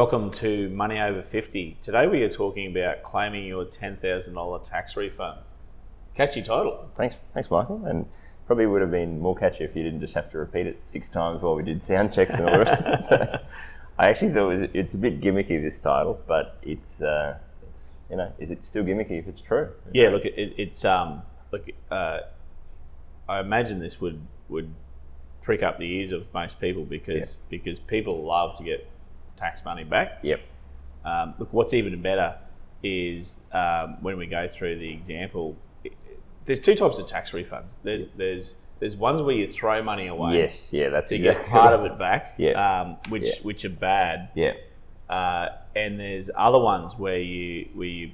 Welcome to Money Over 50. Today we are talking about claiming your $10,000 tax refund. Catchy title. Thanks, thanks, Michael. And probably would have been more catchy if you didn't just have to repeat it six times while we did sound checks and all the rest of it. I actually thought it was, it's a bit gimmicky this title, but it's, uh, it's you know, is it still gimmicky if it's true? Yeah, look, it, it's um, look, uh, I imagine this would would prick up the ears of most people because Yeah. because people love to get tax money back. Yep. Um, look, what's even better is um, when we go through the example. it- There's two types of tax refunds. There's there's there's ones where you throw money away. Yes. Yeah. That's To exactly get part of it back, Yeah. um, which Yeah. which are bad, Yeah. uh, and there's other ones where you where you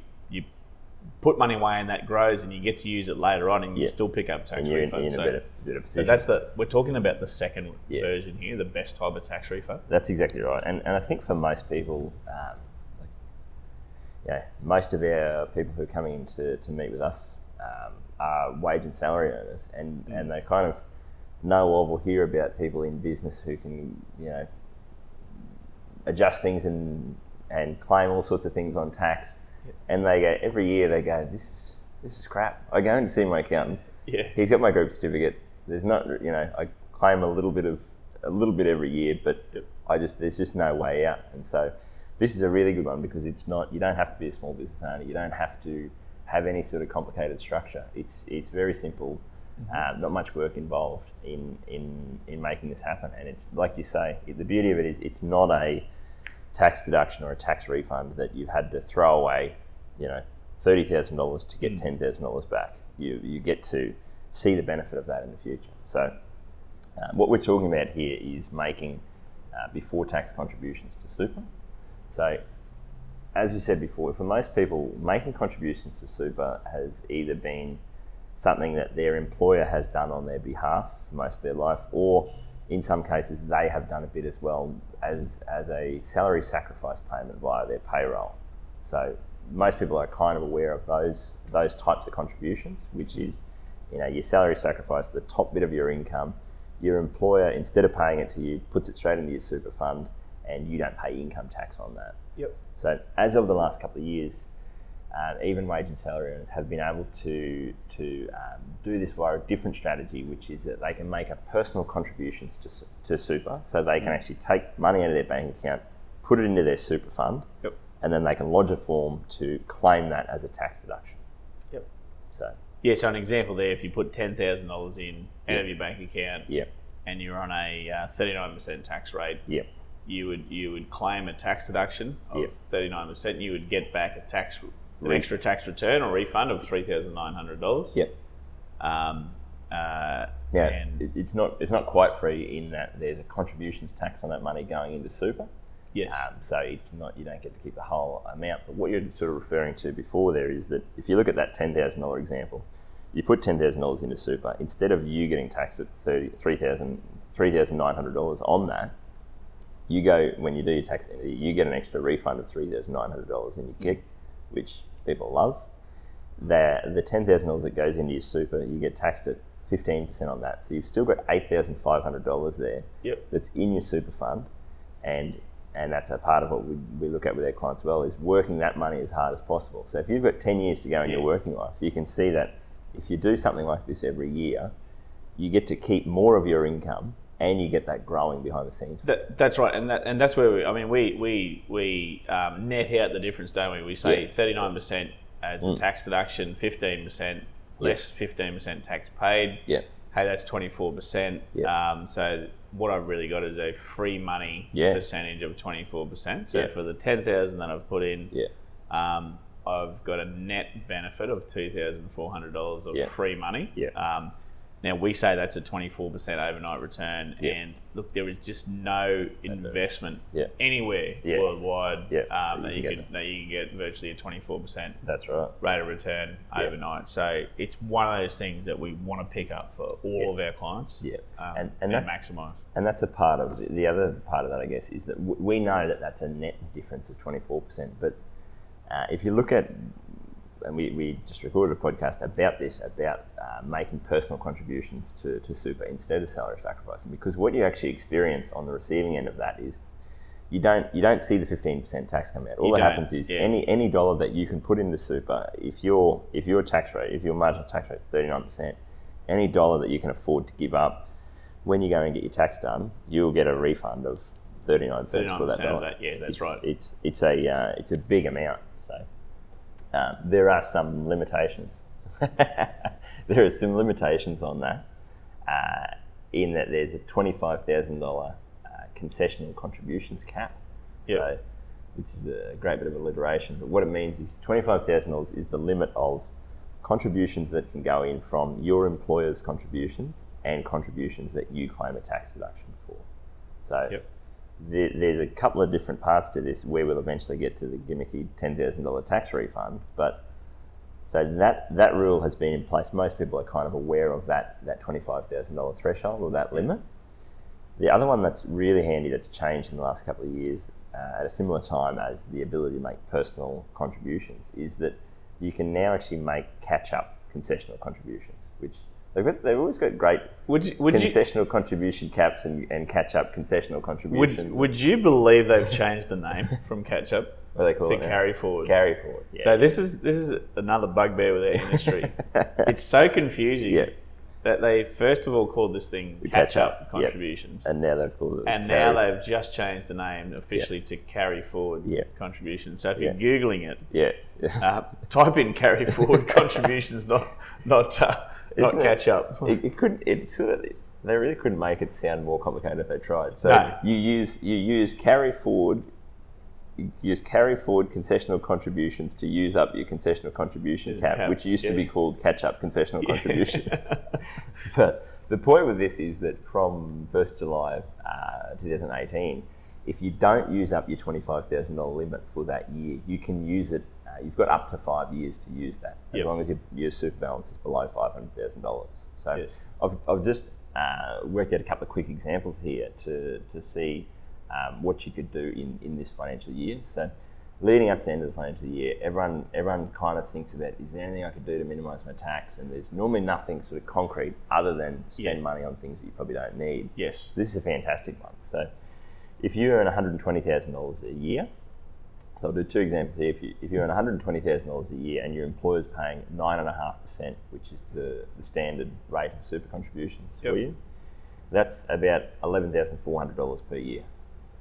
put money away and that grows and you get to use it later on and you Yeah. still pick up tax And you're in, refunds. in a so, better, better so that's the we're talking about the second Yeah. version here, the best type of tax refund. That's exactly right, and and I think for most people, um, like, yeah, most of our people who are coming in to, to meet with us um, are wage and salary earners, and and they kind of know of or hear about people in business who can you know adjust things and and claim all sorts of things on tax, and they go every year they go this is this is crap. I go to see my accountant Yeah. he's got my group certificate. There's not, you know, I claim a little bit of a little bit every year, but Yep. I just there's just no way out. And so this is a really good one because it's not you don't have to be a small business owner. You don't have to have any sort of complicated structure. It's it's very simple. Uh, not much work involved in, in in making this happen, and it's like you say. It, the beauty of it is it's not a tax deduction or a tax refund that you've had to throw away, you know, thirty thousand dollars to get ten thousand dollars back. You you get to see the benefit of that in the future. So, uh, what we're talking about here is making uh, before tax contributions to super. So, as we said before, for most people, making contributions to super has either been something that their employer has done on their behalf for most of their life, or in some cases, they have done a bit as well as, as a salary sacrifice payment via their payroll. So most people are kind of aware of those those types of contributions, which is, you know, your salary sacrifice, the top bit of your income. Your employer, instead of paying it to you, puts it straight into your super fund, and you don't pay income tax on that. Yep. So as of the last couple of years, uh, even wage and salary earners have been able to to um, do this via a different strategy, which is that they can make a personal contributions to, to super, so they can actually take money out of their bank account, put it into their super fund, Yep. And then they can lodge a form to claim that as a tax deduction. Yep. So Yeah, so an example there, if you put ten thousand dollars in out of your bank account yeah, and you're on a thirty nine percent tax rate, yeah, you would you would claim a tax deduction of Yep. thirty nine percent. You would get back a tax an extra tax return or refund of three thousand nine hundred dollars. yeah. Um, uh, Now it's not it's not quite free in that there's a contributions tax on that money going into super. Yes, Um, so it's not you don't get to keep the whole amount. But what you're sort of referring to before there is that if you look at that ten thousand dollar example, you put ten thousand dollars into super instead of you getting taxed at thirty three thousand three thousand nine hundred dollars on that. You go when you do your tax, you get an extra refund of three thousand nine hundred dollars in your kick, which people love. The the ten thousand dollars that goes into your super, you get taxed at fifteen percent on that. So you've still got eight thousand five hundred dollars there yep, that's in your super fund, and and that's a part of what we, we look at with our clients as well is working that money as hard as possible. So if you've got ten years to go in your working life, you can see that if you do something like this every year, you get to keep more of your income and you get that growing behind the scenes. that, that's right, and that and that's where we. I mean, we we we um, net out the difference, don't we? We say Yeah. thirty nine percent as a Mm. tax deduction, fifteen percent less, fifteen percent tax paid. Yeah, Hey, that's twenty four percent. Yeah. Um, so what I've really got is a free money Yeah. percentage of twenty four percent. So Yeah. for the ten thousand that I've put in, yeah, um, I've got a net benefit of two thousand four hundred dollars of Yeah. free money. Yeah. Um, Now we say that's a 24% overnight return, Yeah. and look, there is just no investment Yeah. anywhere Yeah. worldwide um, that you you can that you can get virtually a 24% That's right. rate of return overnight. So it's one of those things that we want to pick up for all of our clients, Yeah. um, and, and, and, that's maximise. and that's a part of the, the other part of that, I guess, is that w- we know that that's a net difference of 24%. But uh, if you look at, and we, we just recorded a podcast about this, about uh, making personal contributions to, to super instead of salary sacrificing, because what you actually experience on the receiving end of that is you don't you don't see the 15% tax come out. All You that happens is yeah. any any dollar that you can put into super, if your if your tax rate, if your marginal tax rate is 39%, any dollar that you can afford to give up when you go and get your tax done, you'll get a refund of 39 cents for that dollar. that, yeah, that's it's, right. It's it's a uh, it's a big amount. So um, there are some limitations. there are some limitations on that, uh, in that there's a twenty-five thousand dollar uh, concessional contributions cap. Yep. So, which is a great bit of alliteration. But what it means is twenty-five thousand dollars is the limit of contributions that can go in from your employer's contributions and contributions that you claim a tax deduction for. So Yep. There, there's a couple of different parts to this where we'll eventually get to the gimmicky ten thousand dollar tax refund. But so that that rule has been in place. Most people are kind of aware of that that twenty five thousand dollar threshold or that limit. The other one that's really handy that's changed in the last couple of years uh, at a similar time as the ability to make personal contributions is that you can now actually make catch up concessional contributions, which they've got, they've always got great Would you, would you concessional contribution caps and, and catch up concessional contributions. would, would you believe they've changed the name from catch up what they call to it now? carry forward? Carry forward. Yeah. So this is this is another bugbear with our industry. it's so confusing Yeah. that they first of all called this thing catch, catch up, up, yep. contributions, and now they've called it. and now they've just changed the name officially to carry forward Yeah. contributions. So if you're googling it, Yeah. uh, type in carry forward contributions, not not uh, not catch up. it, it could. It sort of. They really couldn't make it sound more complicated if they tried. So No. you use you use carry forward. You use carry forward concessional contributions to use up your concessional contribution cap, cap, which used to be called catch up concessional contributions. but the point with this is that from 1st July uh, 2018, if you don't use up your $25,000 limit for that year, you can use it. You've got up to five years to use that, as Yep. long as your, your super balance is below $500,000. So Yes. I've, I've just uh, worked out a couple of quick examples here to, to see um, what you could do in, in this financial year. So leading up to the end of the financial year, everyone everyone kind of thinks about is there anything I could do to minimise my tax? And there's normally nothing sort of concrete other than spend Yeah. money on things that you probably don't need. yes. This is a fantastic one. So if you earn $120,000 a year, so I'll do two examples here. If you, if you earn $120,000 a year and your employer's paying 9.5%, which is the, the standard rate of super contributions for you, that's about $11,400 per year.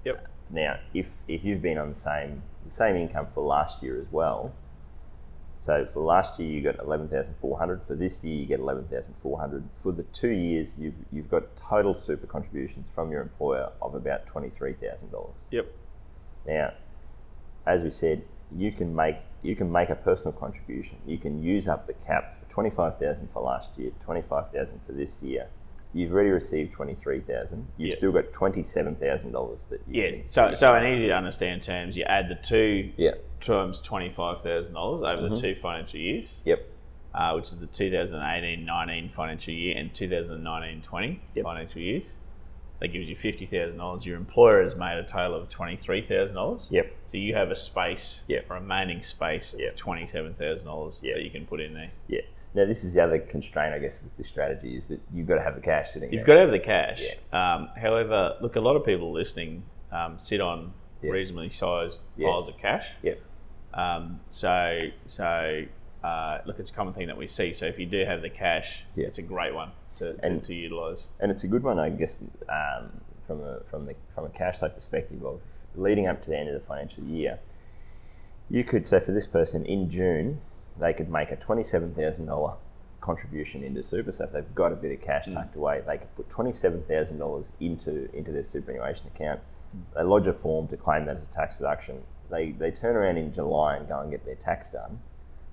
Yep. Now, if, if you've been on the same the same income for last year as well, so for last year you got eleven thousand four hundred. For this year you get eleven thousand four hundred. For the two years you've you've got total super contributions from your employer of about twenty three thousand dollars. Yep. Now, as we said, you can make you can make a personal contribution. You can use up the cap for twenty five thousand for last year, twenty five thousand for this year. You've already received twenty three thousand. You've Yeah. still got twenty seven thousand dollars that you Yeah. So so in easy to understand terms, you add the two yeah times twenty five thousand dollars over Mm-hmm. the two financial years. yep uh, which is the 2018-19 financial year and 2019-20 Yep. financial years. That gives you fifty thousand dollars. Your employer has made a total of twenty-three thousand dollars. yep So you have a space, Yep. remaining space of twenty-seven thousand dollars Yep. that you can put in there. yeah. Now this is the other constraint I guess with this strategy is that you've got to have the cash sitting. You've there. got to have the cash. Um, however, look, a lot of people listening um, sit on Yeah. reasonably sized Yeah. piles of cash. Yep. Um, so, so uh, look, it's a common thing that we see. So, if you do have the cash, Yeah. it's a great one to, And- to utilise. and it's a good one, I guess, um, from a from the from a cash flow perspective of leading up to the end of the financial year. You could say for this person in June, they could make a twenty-seven thousand dollar contribution into super. So if they've got a bit of cash tucked away, they could put twenty-seven thousand dollars into into their superannuation account. They lodge a form to claim that as a tax deduction. They they turn around in July and go and get their tax done.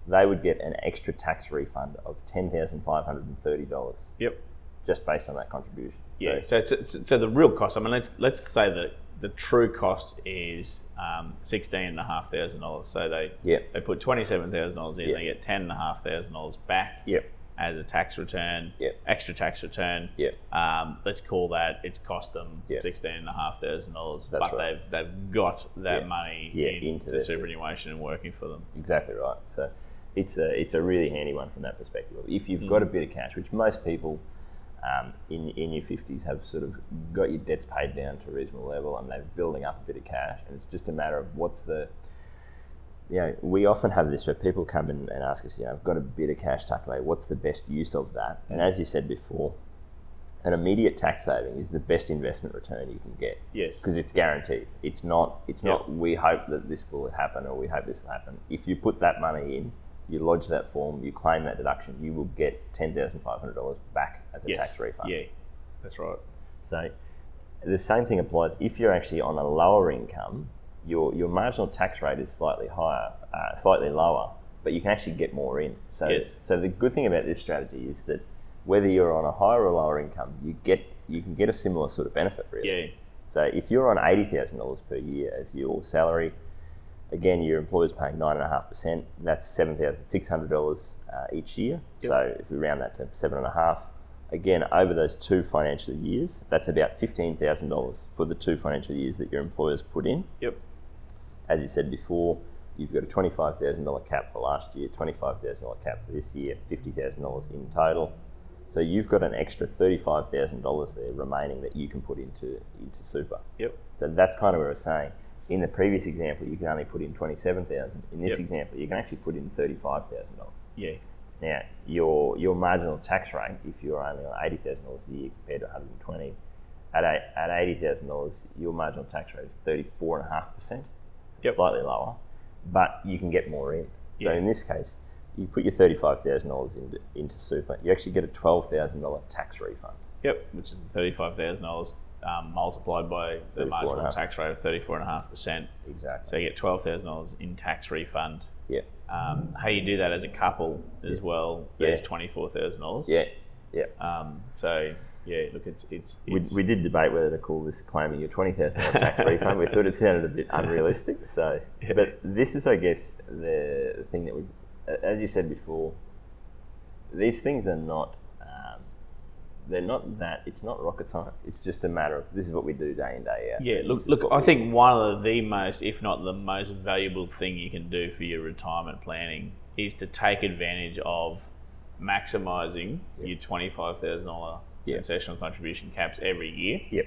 They would get an extra tax refund of ten thousand five hundred and thirty dollars. Yep. just based on that contribution. Yeah. So, so, so, so the real cost. I mean, let's let's say that the true cost is um, sixteen and a half thousand dollars. So they Yep. they put twenty seven thousand dollars in. Yep. They get ten and a half thousand dollars back Yep. as a tax return. Yep. Extra tax return. Yep. Um, let's call that it's cost them Yep. sixteen and a half thousand dollars, but right. they've they've got that Yeah. money Yeah, in, into to their super. superannuation and working for them. Exactly right. So it's a it's a really handy one from that perspective. If you've Mm. got a bit of cash, which most people um, in in your fifties have sort of got your debts paid down to a reasonable level, and they're building up a bit of cash, and it's just a matter of what's the you know, we often have this where people come in and ask us, you know, I've got a bit of cash tucked away. What's the best use of that? And as you said before, an immediate tax saving is the best investment return you can get Yes. because it's guaranteed. It's not. It's Yep. not. We hope that this will happen, or we hope this will happen. If you put that money in, you lodge that form, you claim that deduction, you will get ten thousand five hundred dollars back as a Yes. tax refund. Yeah. That's right. So the same thing applies if you're actually on a lower income. Your your marginal tax rate is slightly higher, uh, slightly lower, but you can actually get more in. So Yes. so the good thing about this strategy is that whether you're on a higher or lower income, you get you can get a similar sort of benefit really. Yeah. So if you're on eighty thousand dollars per year as your salary, again your employer's paying nine and a half percent. That's seven thousand six hundred dollars uh, each year. Yep. So if we round that to seven and a half, again over those two financial years, that's about fifteen thousand dollars for the two financial years that your employer's put in. Yep. As you said before, you've got a twenty-five thousand dollar cap for last year, twenty-five thousand dollar cap for this year, fifty thousand dollars in total. So you've got an extra thirty-five thousand dollars there remaining that you can put into into super. Yep. So that's kind of what I was saying. In the previous example, you can only put in twenty-seven thousand. In this Yep. example, you can actually put in thirty-five thousand dollars. Yeah. Now, your your marginal tax rate, if you're only on eighty thousand dollars a year compared to one hundred and twenty, at eight, at eighty thousand dollars, your marginal tax rate is thirty-four and a half percent, slightly lower, but you can get more in. So Yeah. in this case, you put your thirty-five thousand dollars into into super, you actually get a twelve thousand dollar tax refund. Yep, which is thirty-five thousand dollars um, multiplied by the 34 and a marginal tax rate of thirty-four and a half percent. Exactly. So you get twelve thousand dollars in tax refund. yeah. Um, how you do that as a couple as well? There's Yeah. thousand dollars. Yeah. Yeah. Um, so yeah, look, it's it's, We, it's we did debate whether to call this claiming your twenty thousand dollars tax refund. We thought it sounded a bit unrealistic. So, Yeah. but this is, I guess, the, the thing that we, as you said before, these things are not. They're not that. It's not rocket science. It's just a matter of this is what we do day in day out. yeah. Look, look. I think one of the most, if not the most valuable thing you can do for your retirement planning is to take advantage of maximising Yep. your twenty-five thousand dollar concessional contribution caps every year. Yep.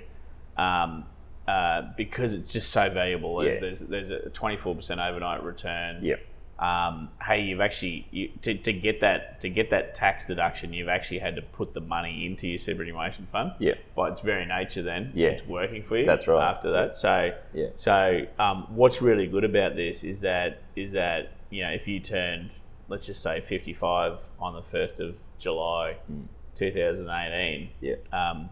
um, uh, because it's just so valuable. Yeah. There's, there's, there's a 24% overnight return. Yep um, hey, you've actually you, to, to get that to get that tax deduction, you've actually had to put the money into your superannuation fund. Yeah. By its very nature, then yeah. it's working for you. That's right. After that, yeah. so yeah. So um, what's really good about this is that is that you know if you turned let's just say 55 on the 1st of July mm. 2018 yeah um,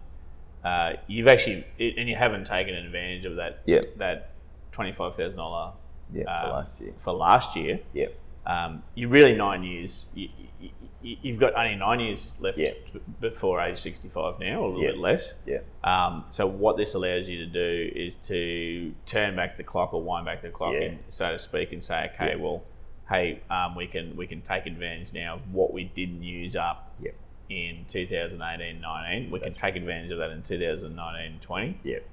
uh, you've actually and you haven't taken advantage of that yeah. that $25,000 yeah, um, for last year. For last year, yep. Um, you're really nine years. You, have you, got only nine years left yep. before age 65 now, or a little yep. bit less. Yeah. Um, so what this allows you to do is to turn back the clock or wind back the clock, yeah. so to speak, and say, okay, yep. well, hey, um, we can we can take advantage now of what we didn't use up. In 2018-19, we That's can take advantage of that in 2019-20. Yep.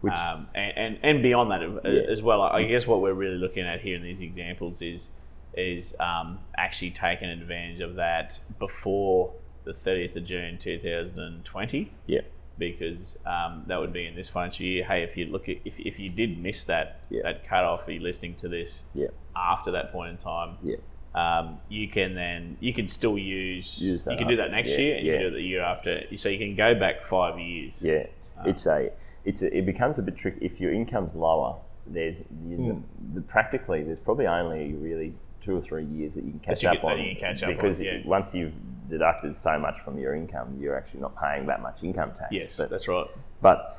Which Um, and, and, and beyond that uh, Yeah. as well, I guess what we're really looking at here in these examples is is um, actually taking advantage of that before the 30th of June 2020 yeah. because um, that would be in this financial year. Hey, if you look at if, if you did miss that Yeah. that cutoff, are you listening to this Yeah. after that point in time? Yeah. Um, you can then you can still use, Use that you can do that next Yeah, year and you yeah. can do it the year after. So you can go back five years. Yeah, Um, it's a, it's a, it becomes a bit tricky if your income's lower. There's the, Hmm. the, practically there's probably only really two or three years that you can catch you up on you catch up on, because yeah. once you've deducted so much from your income, you're actually not paying that much income tax. Yes, but, that's right. but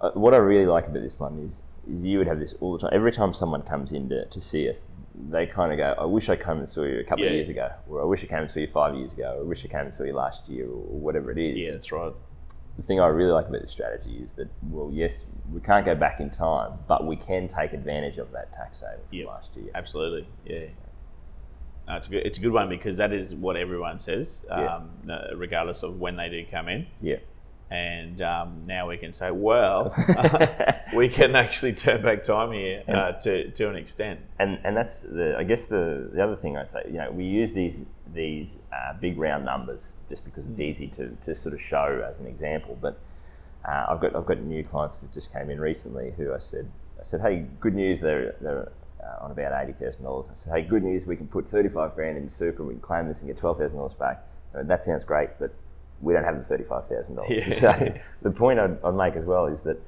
uh, what I really like about this one is, is you would have this all the time. Every time someone comes in to, to see us, they kind of go, I wish I came and saw you a couple Yeah. of years ago, or I wish I came and saw you five years ago, or I wish I came and saw you last year, or whatever it is. Yeah, that's right. The thing I really like about this strategy is that, well, yes, we can't go back in time, but we can take advantage of that tax saving from Yeah. last year. Absolutely. Yeah. No, it's a good. It's a good one because that is what everyone says, um, no- regardless of when they do come in. Yeah. And um, now we can say, well, we can actually turn back time here uh, to to an extent. and and that's the I guess the the other thing I say you know we use these these uh, big round numbers just because it's easy to, to sort of show as an example. But uh, I've got I've got new clients that just came in recently who I said I said hey good news they're they're uh, on about eighty thousand dollars. I said hey good news we can put thirty five grand in super we can claim this and get twelve thousand dollars back. Uh, that sounds great but we don't have the thirty five thousand dollars so the point I'd, I'd make as well is that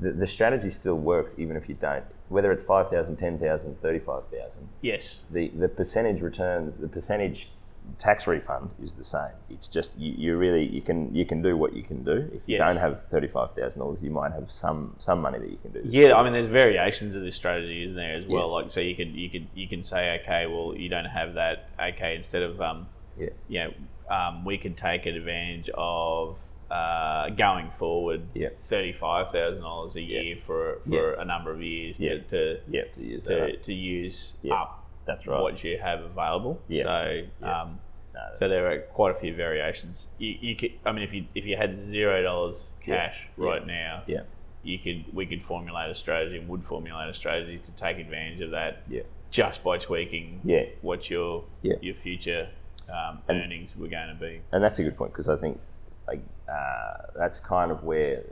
the, the strategy still works even if you don't. Whether it's 5,000, 10,000, 35,000, Yes. the, the percentage returns, the percentage tax refund is the same. It's just you, you really you can you can do what you can do. If you Yes. don't have thirty five thousand dollars, you might have some some money that you can do. Yeah, I mean, there's variations of this strategy, isn't there, as well? Yeah. Like, so you could you could you can say, okay, well, you don't have that. Okay, instead of um, Yeah. you know, um, we could take advantage of uh, going forward Yeah. thirty-five thousand dollars a year for for a number of years to to, to use to, to use up That's right. what you have available. So. Um, No, so there are quite a few variations. You, you could, I mean, if you if you had zero dollars cash right now, yeah, you could we could formulate a strategy and would formulate a strategy to take advantage of that yeah, just by tweaking Yeah. what your Yeah. your future um, And- earnings were going to be. and that's a good point because I think like uh, that's kind of where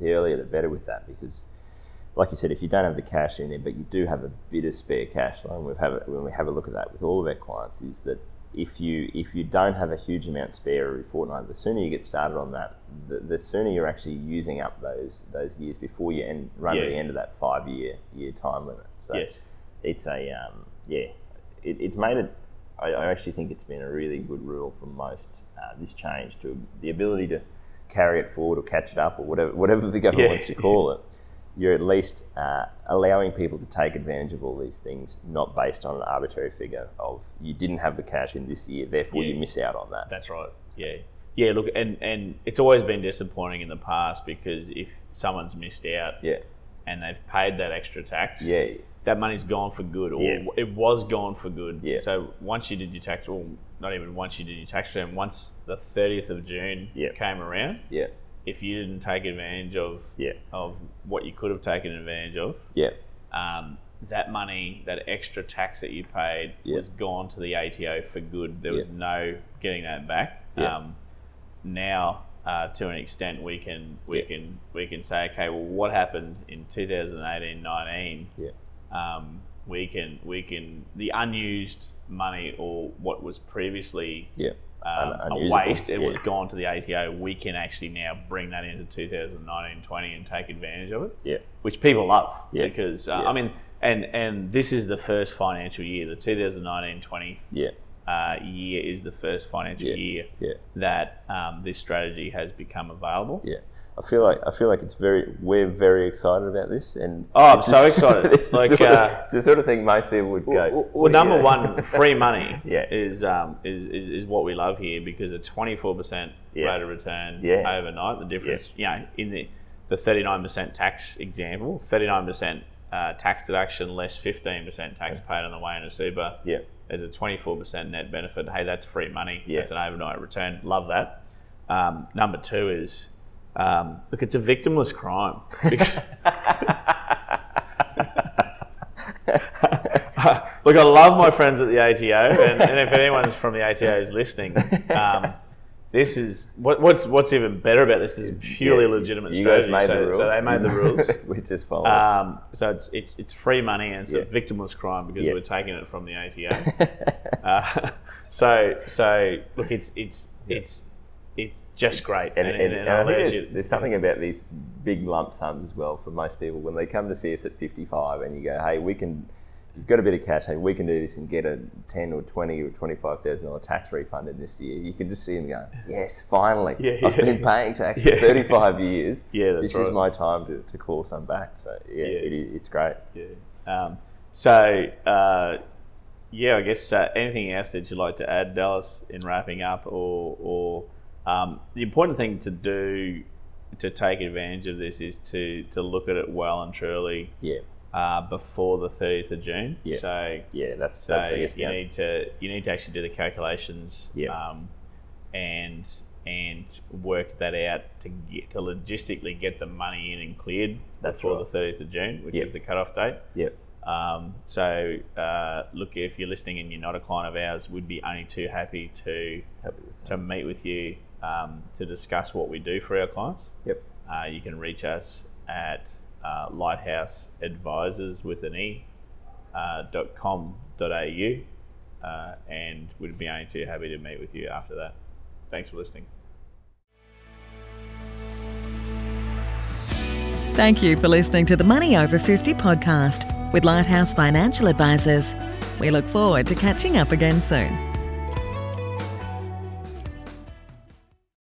the earlier the better with that because like you said if you don't have the cash in there but you do have a bit of spare cash like we've have when we have a look at that with all of our clients is that if you if you don't have a huge amount spare every fortnight the sooner you get started on that the, the sooner you're actually using up those those years before you end run to the end of that five year year time limit so Yes. it's a um, yeah it, it's made it I, I actually think it's been a really good rule for most uh, this change to the ability to carry it forward or catch it up or whatever whatever the government Yeah. wants to call it you're at least uh, allowing people to take advantage of all these things not based on an arbitrary figure of you didn't have the cash in this year therefore you miss out on that That's right. Yeah. Yeah. Look, and and it's always been disappointing in the past because if someone's missed out yeah and they've paid that extra tax, yeah that money's gone for good, or Yeah. it was gone for good. Yeah. So once you did your tax, well, not even once you did your tax return, once the 30th of June Yeah. came around, yeah if you didn't take advantage of yeah of what you could have taken advantage of, yeah um, that money, that extra tax that you paid, Yeah. was gone to the ATO for good. There was no getting that back. Um, now, uh, to an extent, we can we can we can say, okay, well, what happened in 2018-19? yeah um, we can we can the unused money or what was previously yeah um, a waste it yeah. was gone to the ATO. We can actually now bring that into 2019-20 and take advantage of it, yeah which people love Yeah. because uh, Yeah. I mean, and and this is the first financial year. The 2019-20 yeah uh, year is the first financial year that um, this strategy has become available. Yeah, I feel like I feel like it's very we're very excited about this, and Oh, I'm so excited. It's the, Like, sort of, uh, the sort of thing most people would go. Well, well, number you-" one, free money Yeah. is, um, is, is is what we love here because a twenty four percent Yeah. rate of return Yeah. overnight. The difference, you know, in the the thirty nine percent tax example, thirty nine percent tax deduction less fifteen percent tax paid on the way into super. yeah, There's a twenty four percent net benefit. Hey, that's free money. Yeah. That's an overnight return. Love that. Um, number two is. Um, look, it's a victimless crime. Look, I love my friends at the ATO, and, and if anyone's from the ATO is listening, um, this is what, what's what's even better about this is purely Yeah, legitimate You guys made so, the rules. so they made the rules. we just followed. Um, so it's it's it's free money and it's Yeah. a victimless crime because Yeah. we're taking it from the ATO. Uh, so so look, it's it's it's it's just great, and, and, and, I'll I think there's, there's something about these big lump sums as well for most people when they come to see us at 55 and you go, hey, we can, you've got a bit of cash, hey, we can do this and get a 10 or 20 or 25,000 dollar tax refund in this year. You can just see them going, yes, finally, Yeah, I've been paying tax Yeah. for 35 years. Yeah, that's this right. is my time to, to call some back. So yeah. It, it's great. Yeah. Um, So, uh, yeah, I guess uh, anything else that you'd like to add, Dallas, in wrapping up, or, or um, the important thing to do to take advantage of this is to to look at it well and truly Yeah. uh, before the 30th of June. Yeah. So, Yeah, that's so that's I guess you the need to you need to actually do the calculations Yeah. um, and and work that out to get to logistically get the money in and cleared That's before right. the 30th of June, which Yeah. is the cutoff date. Yep. Um, so uh, look, if you're listening and you're not a client of ours, we'd be only too happy to Happy to meet with you um, to discuss what we do for our clients. Yep. Uh, you can reach us at uh, Lighthouse Advisors with an e uh, dot com dot au, uh, and we'd be only too happy to meet with you after that. Thanks for listening. Thank you for listening to the Money Over 50 podcast with Lighthouse Financial Advisors. We look forward to catching up again soon.